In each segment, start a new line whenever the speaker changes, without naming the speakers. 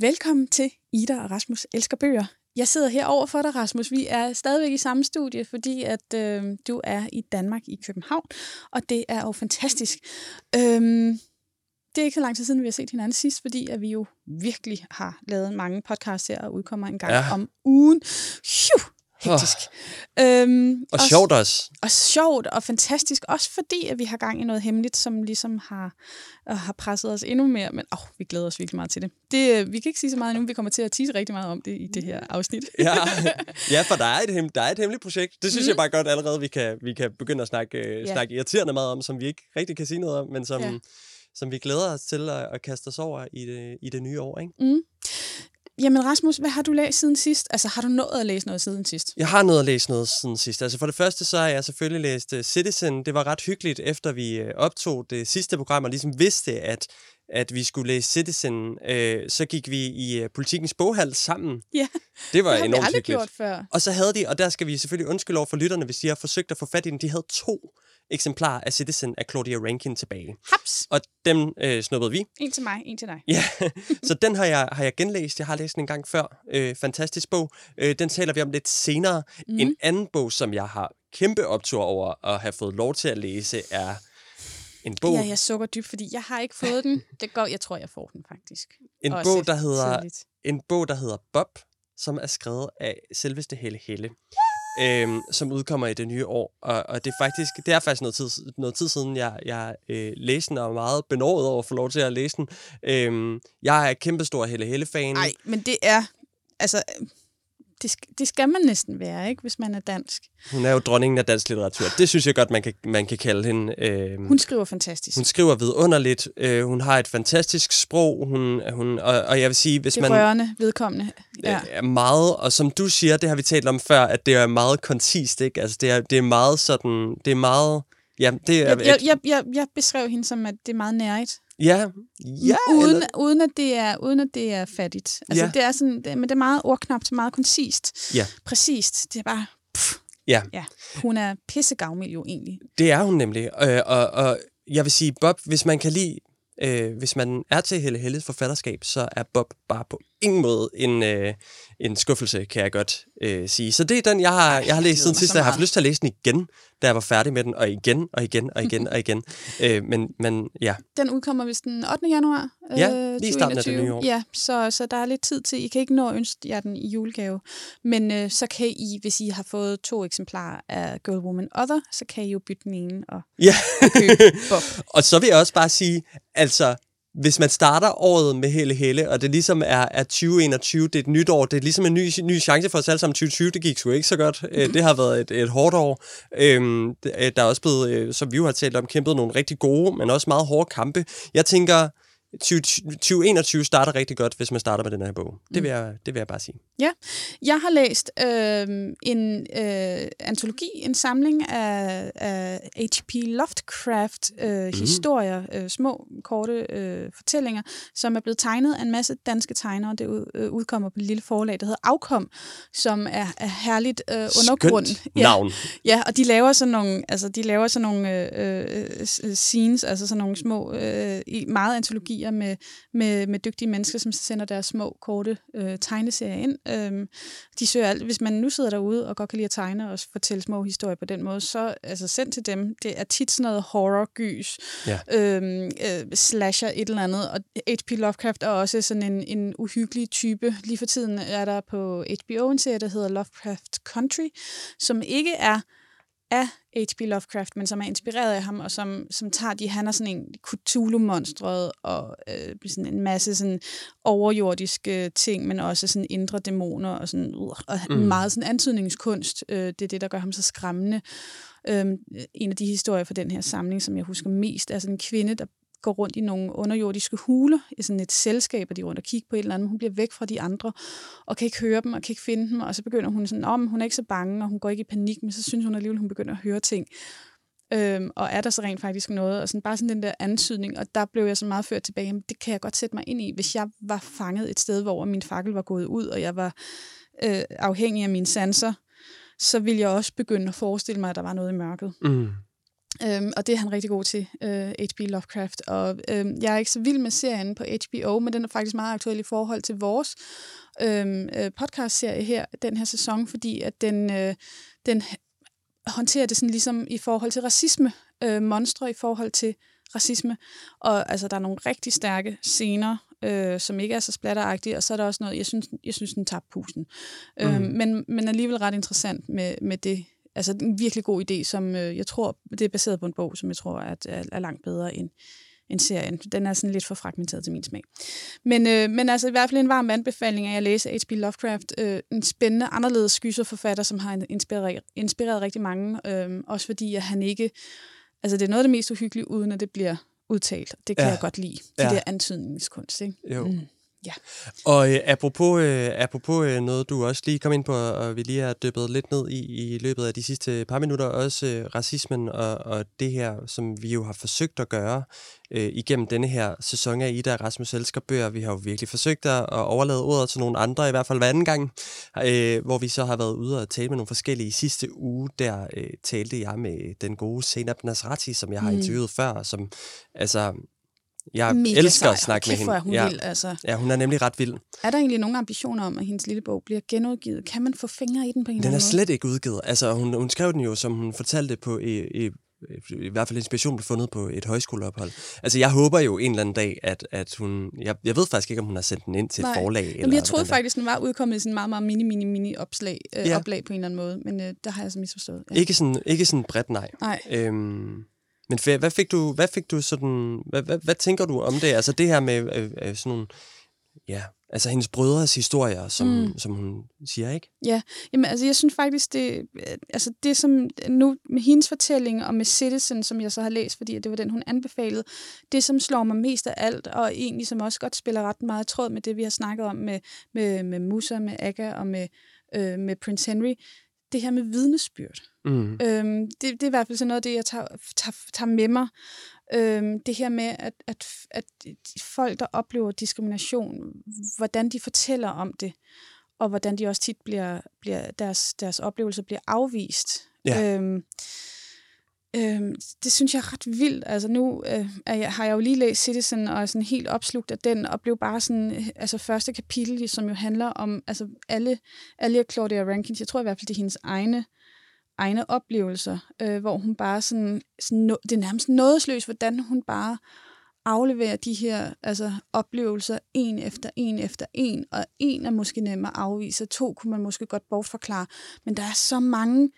Velkommen til Ida og Rasmus Elsker Bøger. Jeg sidder her over for dig, Rasmus. Vi er stadigvæk i samme studie, fordi at øh, du er i Danmark, i København, og det er jo fantastisk. Øhm, det er ikke så lang tid siden, vi har set hinanden sidst, fordi at vi jo virkelig har lavet mange podcasts her og udkommer en gang ja. om ugen. Phew! Hektisk.
Oh. Øhm, og også, sjovt også.
Og sjovt og fantastisk, også fordi at vi har gang i noget hemmeligt, som ligesom har, uh, har presset os endnu mere, men oh, vi glæder os virkelig meget til det. det. Uh, vi kan ikke sige så meget nu, vi kommer til at tease rigtig meget om det i det her afsnit.
ja, ja for der er, et, hem, der er et hemmeligt projekt. Det synes mm. jeg bare godt allerede, vi kan, vi kan begynde at snakke, uh, ja. snakke irriterende meget om, som vi ikke rigtig kan sige noget om, men som... Ja som vi glæder os til at, at kaste os over i det, i det nye år. Ikke? Mm.
Jamen Rasmus, hvad har du læst siden sidst? Altså har du nået at læse noget siden sidst?
Jeg har nået at læse noget siden sidst. Altså for det første så har jeg selvfølgelig læst uh, Citizen. Det var ret hyggeligt, efter vi uh, optog det sidste program og ligesom vidste, at at vi skulle læse Citizen, øh, så gik vi i uh, politikens boghal sammen.
Ja,
det var
det
enormt
hyggeligt. gjort før.
Og så havde de, og der skal vi selvfølgelig undskylde over for lytterne, hvis de har forsøgt at få fat i den, de havde to eksemplar af Citizen af Claudia Rankin tilbage.
Haps!
Og dem øh, snuppede vi.
En til mig, en til dig.
Ja, så den har jeg, har jeg genlæst. Jeg har læst den en gang før. Øh, fantastisk bog. Øh, den taler vi om lidt senere. Mm. En anden bog, som jeg har kæmpe optur over at have fået lov til at læse, er en bog...
Ja, jeg sukker dybt, fordi jeg har ikke fået den. Det går, jeg tror, jeg får den faktisk.
En bog, der hedder, en bog, der hedder Bob, som er skrevet af selveste Helle Helle øhm, som udkommer i det nye år. Og, og det, er faktisk, det er faktisk noget tid, noget tid siden, jeg, jeg øh, læste den, og er meget benådet over at få lov til at læse den. Øhm, jeg er kæmpestor Helle Helle-fan.
Nej, men det er... Altså, det, det skal man næsten være, ikke, hvis man er dansk.
Hun er jo dronningen af dansk litteratur. Det synes jeg godt, man kan, man kan kalde hende. Øh,
hun skriver fantastisk.
Hun skriver vidunderligt. Øh, hun har et fantastisk sprog. Hun, hun, og, og jeg vil sige, hvis
det
man...
rørende, vedkommende.
Ja. Er meget, og som du siger, det har vi talt om før, at det er meget koncist, ikke? Altså, det er, det er meget sådan... Det er meget... Ja, det er
jeg, jeg, jeg, jeg, jeg beskrev hende som, at det er meget nærigt.
Ja, ja
uden, eller... uden, at det er, uden at det er fattigt. Altså, ja. det er sådan, det, men det er meget ordknapt, meget koncist.
Ja.
Præcist. Det er bare... Pff.
Ja.
ja. Hun er pissegavmild jo egentlig.
Det er hun nemlig. Øh, og, og jeg vil sige, Bob, hvis man kan lide øh, hvis man er til Helle Helles forfatterskab, så er Bob bare på ingen måde en, øh, en skuffelse, kan jeg godt øh, sige. Så det er den, jeg har, jeg har læst siden sidst, og jeg har haft lyst til at læse den igen, da jeg var færdig med den, og igen, og igen, og igen, og igen. øh, men, men ja.
Den udkommer vist den 8. januar
Ja, øh, lige starten af det nye år.
Ja, så, så der er lidt tid til. I kan ikke nå at ønske jer den i julegave. Men øh, så kan I, hvis I har fået to eksemplarer af Girl, Woman, Other, så kan I jo bytte den ene og
ja.
købe Bob.
og så vil jeg også bare sige, altså, hvis man starter året med Helle Helle, og det ligesom er, er 2021, det er et nyt år, det er ligesom en ny, ny chance for os alle sammen. 2020, det gik sgu ikke så godt. Mm. Det har været et, et hårdt år. Øhm, der er også blevet, øh, som vi jo har talt om, kæmpet nogle rigtig gode, men også meget hårde kampe. Jeg tænker, 2021 starter rigtig godt, hvis man starter med den her bog. Det vil jeg, det vil jeg bare sige.
Ja, jeg har læst øh, en øh, antologi, en samling af, af H.P. Lovecraft øh, mm. historier, øh, små, korte øh, fortællinger, som er blevet tegnet af en masse danske tegnere. Det ud, øh, udkommer på et lille forlag, der hedder Afkom, som er, er herligt øh, undergrund.
Skønt ja, navn.
Ja, og de laver sådan nogle, altså, de laver sådan nogle øh, øh, scenes, altså sådan nogle små, øh, meget antologi strategier med, med, med dygtige mennesker, som sender deres små, korte øh, tegneserier ind. Øhm, de søger alt. Hvis man nu sidder derude og godt kan lide at tegne og fortælle små historier på den måde, så altså, send til dem. Det er tit sådan noget horror-gys, ja. øhm, øh, slasher et eller andet. Og H.P. Lovecraft er også sådan en, en uhyggelig type. Lige for tiden er der på HBO en serie, der hedder Lovecraft Country, som ikke er af H.P. Lovecraft, men som er inspireret af ham, og som, som tager de, han er sådan en Cthulhu-monstret, og øh, sådan en masse sådan overjordiske ting, men også sådan indre dæmoner, og, sådan, uh, og mm. meget sådan antydningskunst. Øh, det er det, der gør ham så skræmmende. Øh, en af de historier fra den her samling, som jeg husker mest, er sådan en kvinde, der går rundt i nogle underjordiske huler, i sådan et selskab, og de er rundt og kigger på et eller andet. Hun bliver væk fra de andre, og kan ikke høre dem, og kan ikke finde dem, og så begynder hun sådan, om hun er ikke så bange, og hun går ikke i panik, men så synes hun alligevel, hun begynder at høre ting. Øhm, og er der så rent faktisk noget, og sådan, bare sådan den der antydning, og der blev jeg så meget ført tilbage, jamen, det kan jeg godt sætte mig ind i, hvis jeg var fanget et sted, hvor min fakkel var gået ud, og jeg var øh, afhængig af mine sanser, så ville jeg også begynde at forestille mig, at der var noget i mørket. Mm. Øhm, og det er han rigtig god til, øh, H.P. Lovecraft. Og øh, jeg er ikke så vild med serien på HBO, men den er faktisk meget aktuel i forhold til vores øhm, øh, podcast-serie her, den her sæson, fordi at den, øh, den håndterer det sådan ligesom i forhold til racisme, øh, monstre i forhold til racisme. Og altså, der er nogle rigtig stærke scener, øh, som ikke er så splatteragtige, og så er der også noget, jeg synes, jeg synes den tager pusen. Mm. Øhm, men, men alligevel ret interessant med, med det. Altså en virkelig god idé, som øh, jeg tror, det er baseret på en bog, som jeg tror er, er, er langt bedre end, end serien. Den er sådan lidt for fragmenteret til min smag. Men, øh, men altså i hvert fald en varm anbefaling af at læse H.P. Lovecraft. Øh, en spændende, anderledes skyserforfatter, som har inspireret, inspireret rigtig mange. Øh, også fordi at han ikke... Altså det er noget af det mest uhyggelige, uden at det bliver udtalt. Det kan ja. jeg godt lide. Det ja. der antydningskunst, ikke?
Jo. Mm. Ja. Og øh, apropos, øh, apropos øh, noget, du også lige kom ind på, og vi lige har dyppet lidt ned i i løbet af de sidste par minutter, også øh, racismen og, og det her, som vi jo har forsøgt at gøre øh, igennem denne her sæson af Ida og Rasmus Elsker bøger. Vi har jo virkelig forsøgt at, at overlade ordet til nogle andre, i hvert fald hver anden gang, øh, hvor vi så har været ude og tale med nogle forskellige. I sidste uge, der øh, talte jeg med den gode Senab Nasrati, som jeg har mm. interviewet før, som altså jeg Mega elsker sej. at snakke med hende.
Er hun
ja.
vild, altså.
ja, hun er nemlig ret vild.
Er der egentlig nogen ambitioner om, at hendes lille bog bliver genudgivet? Kan man få fingre i den på en
Den
er
slet ikke udgivet. Altså, hun, hun skrev den jo, som hun fortalte på i, i i hvert fald inspiration blev fundet på et højskoleophold. Altså, jeg håber jo en eller anden dag, at, at hun... Jeg, jeg ved faktisk ikke, om hun har sendt den ind til Nej. et forlag. Eller
Jamen, jeg troede faktisk, den var udkommet i sådan en meget, meget mini, mini, mini opslag, øh, ja. oplag på en eller anden måde, men øh, der har jeg så misforstået.
Ja. Ikke, sådan, ikke sådan bredt, nej.
nej.
Øhm, men hvad fik du, hvad fik du sådan, hvad, hvad, hvad tænker du om det? Altså det her med øh, øh, sådan nogle, ja, altså hendes brødres historier, som, mm. som hun siger, ikke?
Ja, jamen altså jeg synes faktisk, det, altså det som nu med hendes fortælling og med Citizen, som jeg så har læst, fordi det var den, hun anbefalede, det som slår mig mest af alt, og egentlig som også godt spiller ret meget tråd med det, vi har snakket om med, med, med Musa, med Aga og med, øh, med Prince Henry, det her med vidnesbyrd. Mm. Øhm, det, det er i hvert fald sådan noget, det jeg tager, tager, tager med mig. Øhm, det her med, at, at, at folk, der oplever diskrimination, hvordan de fortæller om det, og hvordan de også tit bliver, bliver deres, deres oplevelser bliver afvist. Ja. Øhm, Øhm, det synes jeg er ret vildt. Altså nu øh, er jeg, har jeg jo lige læst Citizen og er sådan helt opslugt af den, og blev bare sådan, altså første kapitel, som jo handler om altså alle, alle Claudia Rankins, jeg tror i hvert fald, det er hendes egne, egne oplevelser, øh, hvor hun bare sådan, sådan no, det er nærmest nådesløst, hvordan hun bare afleverer de her altså, oplevelser en efter en efter en, og en er måske nem at afvise, to kunne man måske godt bortforklare, men der er så mange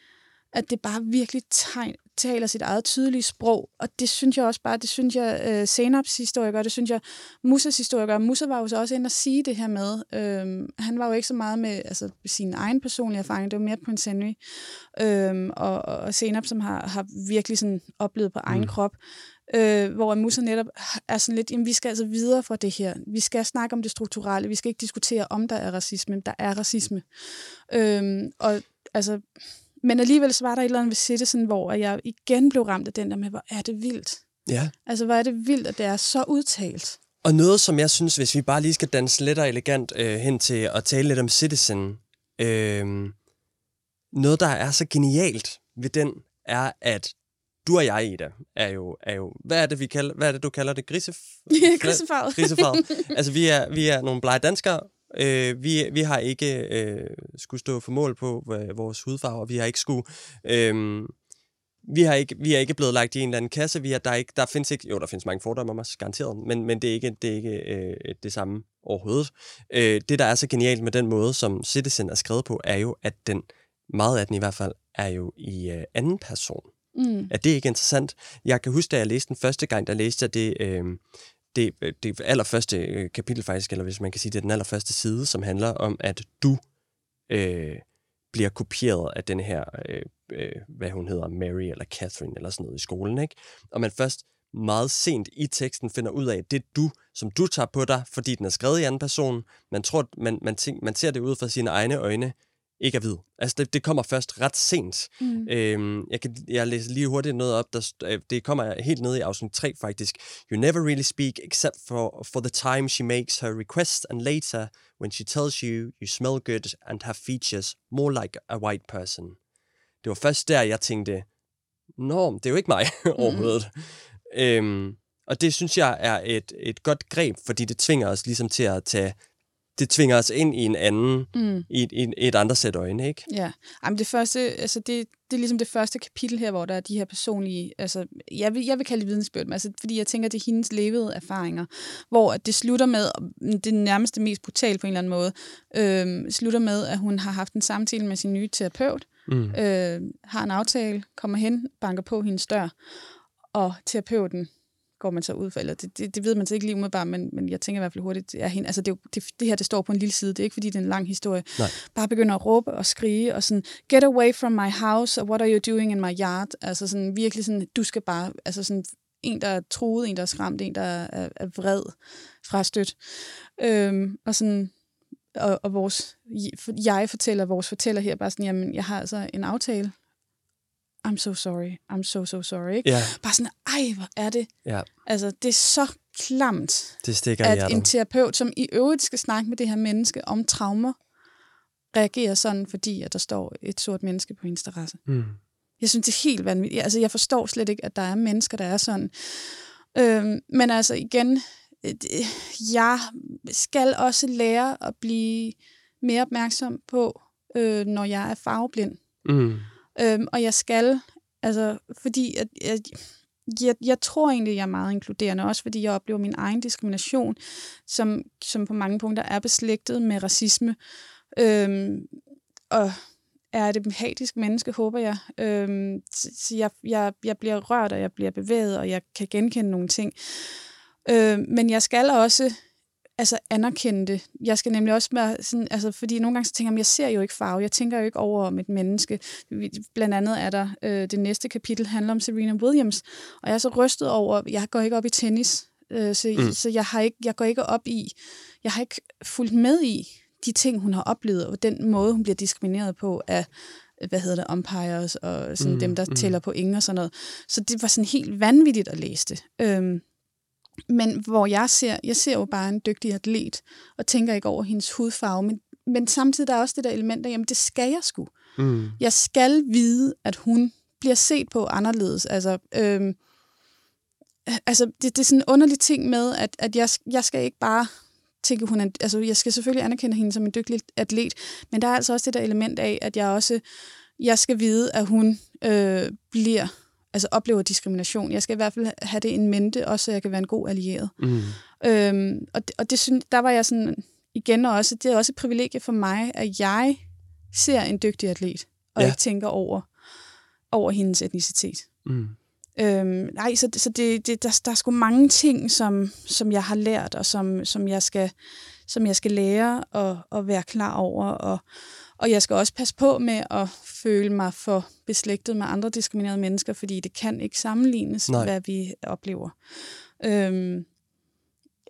at det bare virkelig tegn, taler sit eget tydelige sprog, og det synes jeg også bare, det synes jeg uh, Senaps historie gør, det synes jeg Musas historie gør. Musa var jo så også inde at sige det her med, uh, han var jo ikke så meget med altså, sin egen personlige erfaring, det var mere Prince Henry, uh, og, og Senap, som har, har virkelig sådan oplevet på egen mm. krop, øh, hvor Musa netop er sådan lidt, jamen vi skal altså videre fra det her. Vi skal snakke om det strukturelle, vi skal ikke diskutere, om der er racisme. Der er racisme. Øh, og altså, men alligevel så var der et eller andet ved Citizen, hvor jeg igen blev ramt af den der med, hvor er det vildt.
Ja.
Altså, hvor er det vildt, at det er så udtalt.
Og noget, som jeg synes, hvis vi bare lige skal danse lidt og elegant øh, hen til at tale lidt om Citizen, øh, noget, der er så genialt ved den, er, at du og jeg, Ida, er jo, er jo hvad er det, vi kalder, hvad er det, du kalder det? Grisef...
Ja, grisefarvet.
grisefarvet. altså, vi er, vi er nogle blege danskere, Øh, vi, vi har ikke øh, skulle stå for mål på øh, vores hudfarve, vi har ikke skulle... Øh, vi har ikke, vi er ikke blevet lagt i en eller anden kasse. Vi har, der, er ikke, der findes ikke, jo, der findes mange fordomme om os, garanteret, men, men det er ikke, det, er ikke øh, det samme overhovedet. Øh, det, der er så genialt med den måde, som Citizen er skrevet på, er jo, at den, meget af den i hvert fald, er jo i øh, anden person. Mm. Er det ikke interessant? Jeg kan huske, da jeg læste den første gang, der læste jeg det, øh, det, øh, det allerførste øh, kapitel faktisk, eller hvis man kan sige, det er den allerførste side, som handler om, at du øh, bliver kopieret af den her, øh, øh, hvad hun hedder, Mary eller Catherine eller sådan noget i skolen, ikke? Og man først meget sent i teksten finder ud af, at det er du, som du tager på dig, fordi den er skrevet i anden person. Man tror, man, man, tænker, man ser det ud fra sine egne øjne, ikke at vide. Altså, det, det kommer først ret sent. Mm. Øhm, jeg, kan, jeg læser lige hurtigt noget op. Der, øh, det kommer helt ned i afsnit 3, faktisk. You never really speak except for, for the time she makes her request, and later, when she tells you you smell good and have features more like a white person. Det var først der, jeg tænkte, Nå, det er jo ikke mig overhovedet. Øhm, og det synes jeg er et, et godt greb, fordi det tvinger os ligesom til at tage det tvinger os ind i en anden, mm. i, et, i et andet sæt øjne, ikke?
Ja, Jamen, det første, altså det, det er ligesom det første kapitel her, hvor der er de her personlige, altså jeg vil, jeg vil kalde det vidensbyrd, men altså, fordi jeg tænker, det er hendes levede erfaringer, hvor det slutter med, det nærmeste mest brutalt på en eller anden måde, øh, slutter med, at hun har haft en samtale med sin nye terapeut, mm. øh, har en aftale, kommer hen, banker på hendes dør, og terapeuten går man så ud for, eller det, det, det ved man så ikke lige umiddelbart, men, men jeg tænker i hvert fald hurtigt, er hende, altså det, det, det her, det står på en lille side, det er ikke fordi, det er en lang historie. Nej. Bare begynder at råbe og skrige, og sådan, get away from my house, what are you doing in my yard? Altså sådan virkelig sådan, du skal bare, altså sådan en, der er truet, en, der er skræmt, en, der er, er vred, frastødt. Øhm, og sådan, og, og vores, jeg fortæller, vores fortæller her bare sådan, jamen, jeg har altså en aftale I'm so sorry, I'm so, so sorry. Ikke? Ja. Bare sådan, ej, hvor er det? Ja. Altså, det er så klamt,
det stikker
at en terapeut, som i øvrigt skal snakke med det her menneske om traumer, reagerer sådan, fordi at der står et sort menneske på hendes terrasse. Mm. Jeg synes, det er helt vanvittigt. Altså, jeg forstår slet ikke, at der er mennesker, der er sådan. Øhm, men altså, igen, jeg skal også lære at blive mere opmærksom på, øh, når jeg er farveblind. Mm. Øhm, og jeg skal, altså, fordi at, jeg, jeg, jeg tror egentlig, jeg er meget inkluderende, også fordi jeg oplever min egen diskrimination, som, som på mange punkter er beslægtet med racisme. Øhm, og er et empatisk menneske, håber jeg. Øhm, så jeg, jeg, jeg bliver rørt, og jeg bliver bevæget, og jeg kan genkende nogle ting. Øhm, men jeg skal også altså anerkende det. Jeg skal nemlig også være sådan, altså, fordi nogle gange så tænker jeg, jeg ser jo ikke farve, jeg tænker jo ikke over om et menneske. Blandt andet er der, øh, det næste kapitel handler om Serena Williams, og jeg er så rystet over, jeg går ikke op i tennis, øh, så, mm. så jeg, har ikke, jeg går ikke op i, jeg har ikke fulgt med i de ting, hun har oplevet, og den måde, hun bliver diskrimineret på af hvad hedder det, umpires og sådan mm, dem, der mm. tæller på ingen og sådan noget. Så det var sådan helt vanvittigt at læse det. Øhm, men hvor jeg ser, jeg ser jo bare en dygtig atlet, og tænker ikke over hendes hudfarve, men, men samtidig der er også det der element af, jamen det skal jeg sgu. Mm. Jeg skal vide, at hun bliver set på anderledes. Altså, øhm, altså det, det er sådan en underlig ting med, at, at jeg, jeg skal ikke bare tænke, hun er, altså jeg skal selvfølgelig anerkende hende som en dygtig atlet, men der er altså også det der element af, at jeg også, jeg skal vide, at hun øh, bliver altså oplever diskrimination. Jeg skal i hvert fald have det en mente, også så jeg kan være en god allieret. Mm. Øhm, og det, og det synes, der var jeg sådan, igen også, det er også et privilegie for mig, at jeg ser en dygtig atlet, og ja. ikke tænker over, over hendes etnicitet. Mm. Øhm, nej, så, så det, det, der, der er sgu mange ting, som, som jeg har lært, og som, som, jeg, skal, som jeg skal lære og, og være klar over. Og, og jeg skal også passe på med at føle mig for beslægtet med andre diskriminerede mennesker, fordi det kan ikke sammenlignes, Nej. hvad vi oplever. Øhm,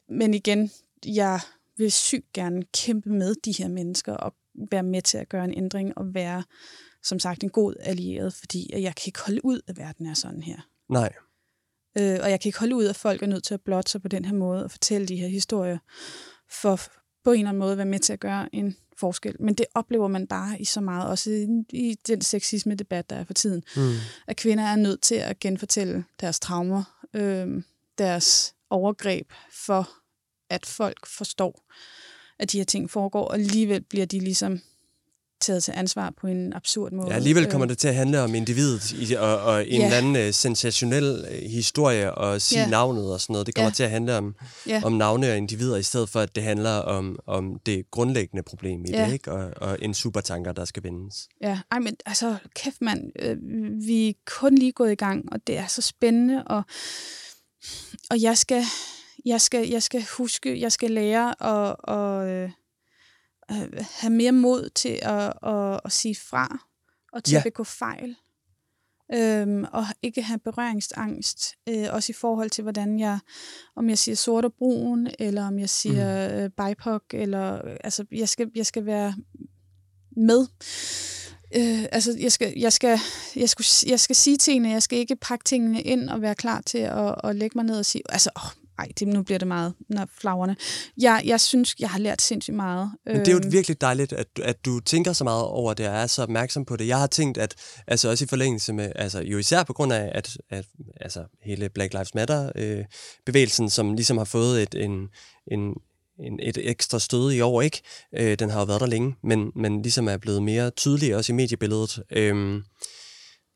men igen, jeg vil sygt gerne kæmpe med de her mennesker og være med til at gøre en ændring og være, som sagt, en god allieret, fordi jeg kan ikke holde ud, at verden er sådan her.
Nej.
Øh, og jeg kan ikke holde ud, at folk er nødt til at blotte sig på den her måde og fortælle de her historier, for på en eller anden måde være med til at gøre en forskel. Men det oplever man bare i så meget, også i, i den sexisme-debat, der er for tiden. Mm. At kvinder er nødt til at genfortælle deres traumer, øh, deres overgreb, for at folk forstår, at de her ting foregår, og alligevel bliver de ligesom taget til ansvar på en absurd måde.
Ja, alligevel kommer øh. det til at handle om individet og, og en ja. eller anden uh, sensationel uh, historie og sige ja. navnet og sådan noget. Det kommer ja. til at handle om, ja. om navne og individer, i stedet for at det handler om, om det grundlæggende problem i ja. det, ikke? Og, og en supertanker, der skal vendes.
Ja, ej, men altså, kæft mand, øh, vi er kun lige gået i gang, og det er så spændende, og, og jeg skal... Jeg skal, jeg skal huske, jeg skal lære at, og, øh, Øh, have mere mod til at, at, at sige fra, og til ja. at begå fejl. Øhm, og ikke have berøringsangst, øh, også i forhold til, hvordan jeg, om jeg siger sort og brun, eller om jeg siger mm. øh, BIPOC, eller, altså, jeg skal, jeg skal være med. Øh, altså, jeg skal, jeg, skal, jeg, skal, jeg skal sige tingene, jeg skal ikke pakke tingene ind og være klar til at, at lægge mig ned og sige, altså, åh, ej, det, nu bliver det meget når flagrende. Jeg, jeg synes, jeg har lært sindssygt meget.
Men det er jo
Øhm,
virkelig dejligt, at, at du tænker så meget over det, og er så opmærksom på det. Jeg har tænkt, at altså også i forlængelse med, altså jo især på grund af, at, at altså hele Black Lives Matter-bevægelsen, som ligesom har fået et, en, en, en, et ekstra stød i år, ikke? Øh, den har jo været der længe, men, men ligesom er blevet mere tydelig også i mediebilledet. Øhm,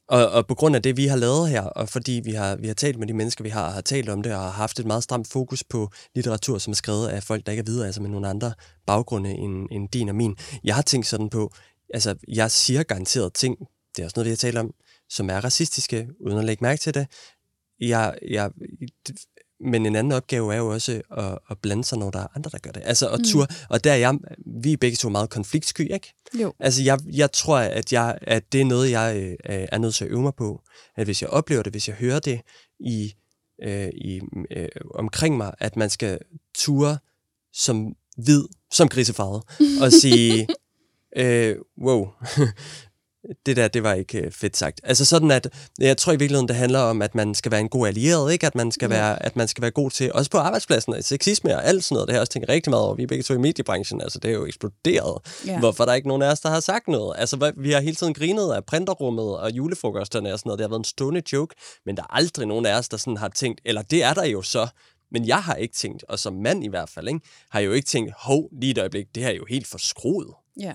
og, og på grund af det, vi har lavet her, og fordi vi har, vi har talt med de mennesker, vi har, har talt om det, og har haft et meget stramt fokus på litteratur, som er skrevet af folk, der ikke er videre, altså med nogle andre baggrunde end, end din og min. Jeg har tænkt sådan på, altså jeg siger garanteret ting, det er også noget, vi har talt om, som er racistiske, uden at lægge mærke til det. Jeg, jeg, men en anden opgave er jo også at, at blande sig, når der er andre, der gør det. Altså at tur, og der er jeg, vi er begge to meget konfliktsky, ikke?
Jo.
Altså, jeg, jeg tror, at, jeg, at det er noget, jeg øh, er nødt til at øve mig på. At hvis jeg oplever det, hvis jeg hører det i, øh, i, øh, omkring mig, at man skal ture som hvid, som grisefarvet, og sige, øh, wow, det der, det var ikke øh, fedt sagt. Altså sådan, at jeg tror i virkeligheden, det handler om, at man skal være en god allieret, ikke? At man skal,
Ja.
være, at man skal være god til, også på arbejdspladsen, sexisme og alt sådan noget, det har jeg også tænkt rigtig meget over. Vi er begge to i mediebranchen, altså det er jo eksploderet.
Ja.
Hvorfor er der ikke nogen af os, der har sagt noget? Altså, vi har hele tiden grinet af printerrummet og julefrokosterne og sådan noget. Det har været en stående joke, men der er aldrig nogen af os, der sådan har tænkt, eller det er der jo så, men jeg har ikke tænkt, og som mand i hvert fald, ikke, har jeg jo ikke tænkt, hov, lige et øjeblik, det her er jo helt forskruet
Ja.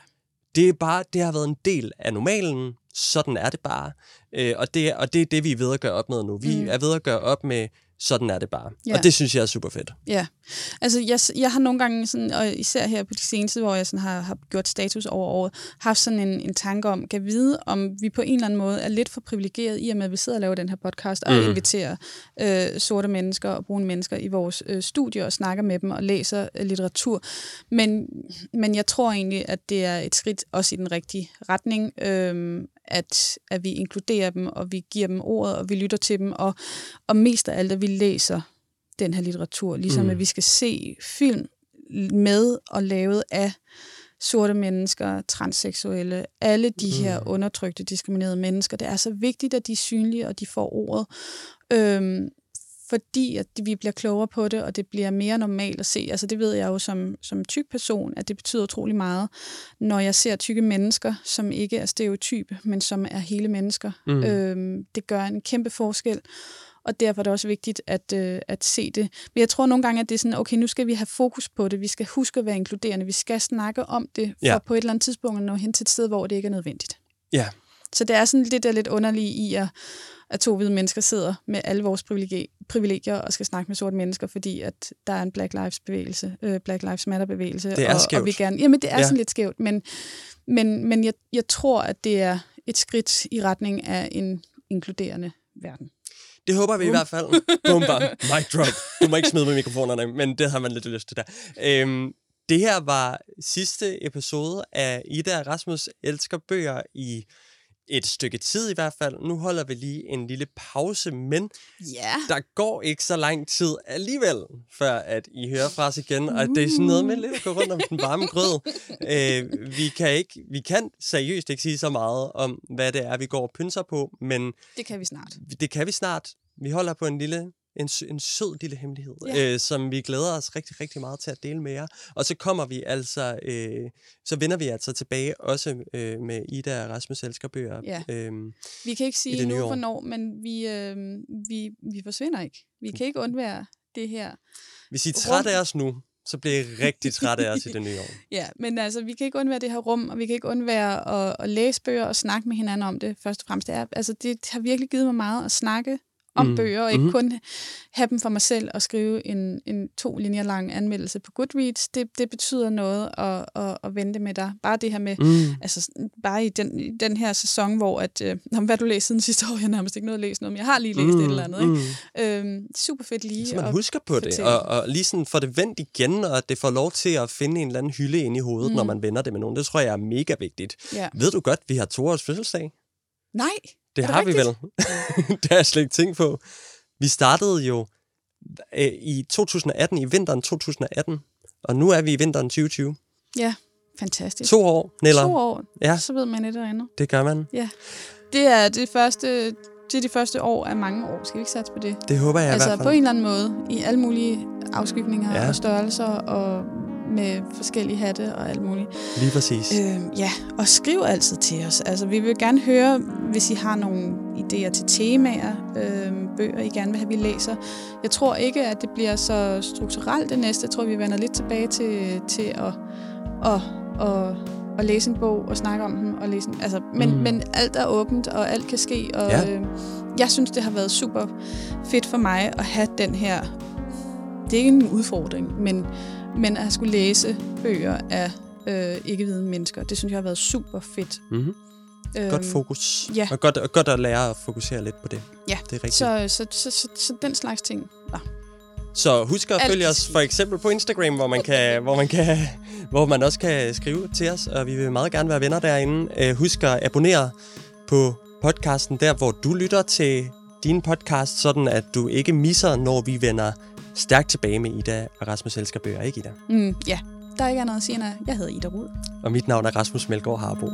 Det er bare, det har været en del af normalen. Sådan er det bare. Øh, og, det, er- og det er det, vi er ved at gøre op med nu. Vi
mm.
er ved at gøre op med, sådan er det bare.
Ja.
Og det synes jeg er super fedt.
Ja, altså jeg, jeg har nogle gange, sådan, og især her på de seneste, hvor jeg sådan har, har gjort status over året, haft sådan en, en tanke om, kan vide, om vi på en eller anden måde er lidt for privilegeret i og med, at vi sidder og laver den her podcast og
Mm.
inviterer øh, sorte mennesker og brune mennesker i vores øh, studie og snakker med dem og læser øh, litteratur. Men, men jeg tror egentlig, at det er et skridt også i den rigtige retning, øh, at, at vi inkluderer dem, og vi giver dem ordet, og vi lytter til dem, og, og mest af alt, at vi læser den her litteratur. Ligesom mm. At vi skal se film med og lavet af sorte mennesker, transseksuelle, alle de mm. her undertrykte, diskriminerede mennesker. Det er så vigtigt, at de er synlige, og de får ordet. Øhm, fordi at vi bliver klogere på det, og det bliver mere normalt at se. Altså det ved jeg jo som, som tyk person, at det betyder utrolig meget, når jeg ser tykke mennesker, som ikke er stereotype, men som er hele mennesker.
Mm.
Øhm, det gør en kæmpe forskel, og derfor er det også vigtigt at, øh, at se det. Men jeg tror nogle gange, at det er sådan, okay, nu skal vi have fokus på det, vi skal huske at være inkluderende, vi skal snakke om det, for
Ja.
på et eller andet tidspunkt at nå hen til et sted, hvor det ikke er nødvendigt.
Ja,
Så det er sådan det der lidt underlige i, at, at to hvide mennesker sidder med alle vores privilegi- privilegier og skal snakke med sorte mennesker, fordi at der er en Black Lives bevægelse, øh, Black Lives Matter bevægelse.
Det er
og, og
skævt.
vi gerne, jamen det er
Ja.
sådan lidt skævt, men, men, men jeg, jeg tror, at det er et skridt i retning af en inkluderende verden.
det håber vi i
Bum.
hvert fald. Bum, bam. Mic drop. Du må ikke smide med mikrofonerne, men det har man lidt lyst til der. Øhm, det her var sidste episode af Ida og Rasmus elsker bøger i et stykke tid i hvert fald. Nu holder vi lige en lille pause, men
Ja.
der går ikke så lang tid alligevel, før at I hører fra os igen, og det er sådan noget med lidt at gå rundt om den varme grød. Øh, vi, kan ikke, vi kan seriøst ikke sige så meget om, hvad det er, vi går og pynser på, men
Det kan vi snart.
det kan vi snart. Vi holder på en lille en, en sød lille hemmelighed,
Ja.
øh, som vi glæder os rigtig, rigtig meget til at dele med jer. Og så kommer vi altså, øh, så vender vi altså tilbage også øh, med Ida og Rasmus elsker bøger.
Ja.
Øhm,
Vi kan ikke sige nu,
år.
hvornår, men vi, øh, vi, vi forsvinder ikke. Vi kan ikke undvære det her.
hvis I er træt af os nu, så bliver I rigtig træt af os i det nye år.
Ja, men altså, vi kan ikke undvære det her rum, og vi kan ikke undvære at, at læse bøger og snakke med hinanden om det, først og fremmest. Det, er, altså, det har virkelig givet mig meget at snakke om mm.
Mm.
bøger, og ikke
Mhm.
kun have dem for mig selv og skrive en, en to linjer lang anmeldelse på Goodreads. Det, det betyder noget at, at, at vente med dig. Bare det her med,
Mm.
altså bare i den, i den her sæson, hvor at, øh, hvad du læst siden sidste år? Jeg har nærmest ikke noget at læse noget, men jeg har lige læst mm, et eller andet. Ikke? Øhm, super fedt lige.
Så man
at
husker på det,
fortælle.
og, og lige sådan får det vendt igen, og det får lov til at finde en eller anden hylde ind i hovedet, mm. når man vender det med nogen. Det tror jeg er mega vigtigt.
Ja.
Ved du godt, vi har to års fødselsdag?
Nej,
Det
Er det
har vi vel.
rigtigt?
det har jeg slet ikke tænkt på. Vi startede jo øh, i 2018, i vinteren 2018, og nu er vi i vinteren 2020.
ja, fantastisk.
To år, Nella.
To år,
Ja,
så ved man et eller andet.
det gør man.
Det er det første til de første år af mange år. Skal vi ikke satse på det?
Det håber jeg i
altså
hvert fald.
på en eller anden måde, i alle mulige afskygninger
Ja.
ja. og størrelser, og med forskellige hatte og alt muligt.
Lige præcis.
Øh, ja, og skriv altid til os. Altså, vi vil gerne høre, hvis I har nogle idéer til temaer, øh, bøger, I gerne vil have, vi læser. Jeg tror ikke, at det bliver så strukturelt det næste. Jeg tror, vi vender lidt tilbage til, til at, at, at, at læse en bog og snakke om den. Og læse en, altså, men,
Mm.
men alt er åbent, og alt kan ske. Og,
Ja.
øh, jeg synes, det har været super fedt for mig at have den her... Det er ikke en udfordring, men, men at skulle læse bøger af øh, ikke-hvide mennesker. Det synes jeg har været super fedt.
Mm-hmm.
Øhm,
Godt fokus.
ja.
Og godt, og godt at lære at fokusere lidt på det.
Ja,
Det er rigtigt. Så,
Så, så, så, så, den slags ting. Nå.
så husk at
Alt
følge os for eksempel på Instagram, hvor man, kan, hvor, man kan, hvor man også kan skrive til os, og vi vil meget gerne være venner derinde. Øh, husk at abonnere på podcasten der, hvor du lytter til din podcast, sådan at du ikke misser, når vi vender stærkt tilbage med Ida og Rasmus Elsker Bøger, ikke Ida?
Mm, ja, der er ikke andet at sige, end at jeg hedder Ida Rud.
Og mit navn er Rasmus Melgaard Harbo.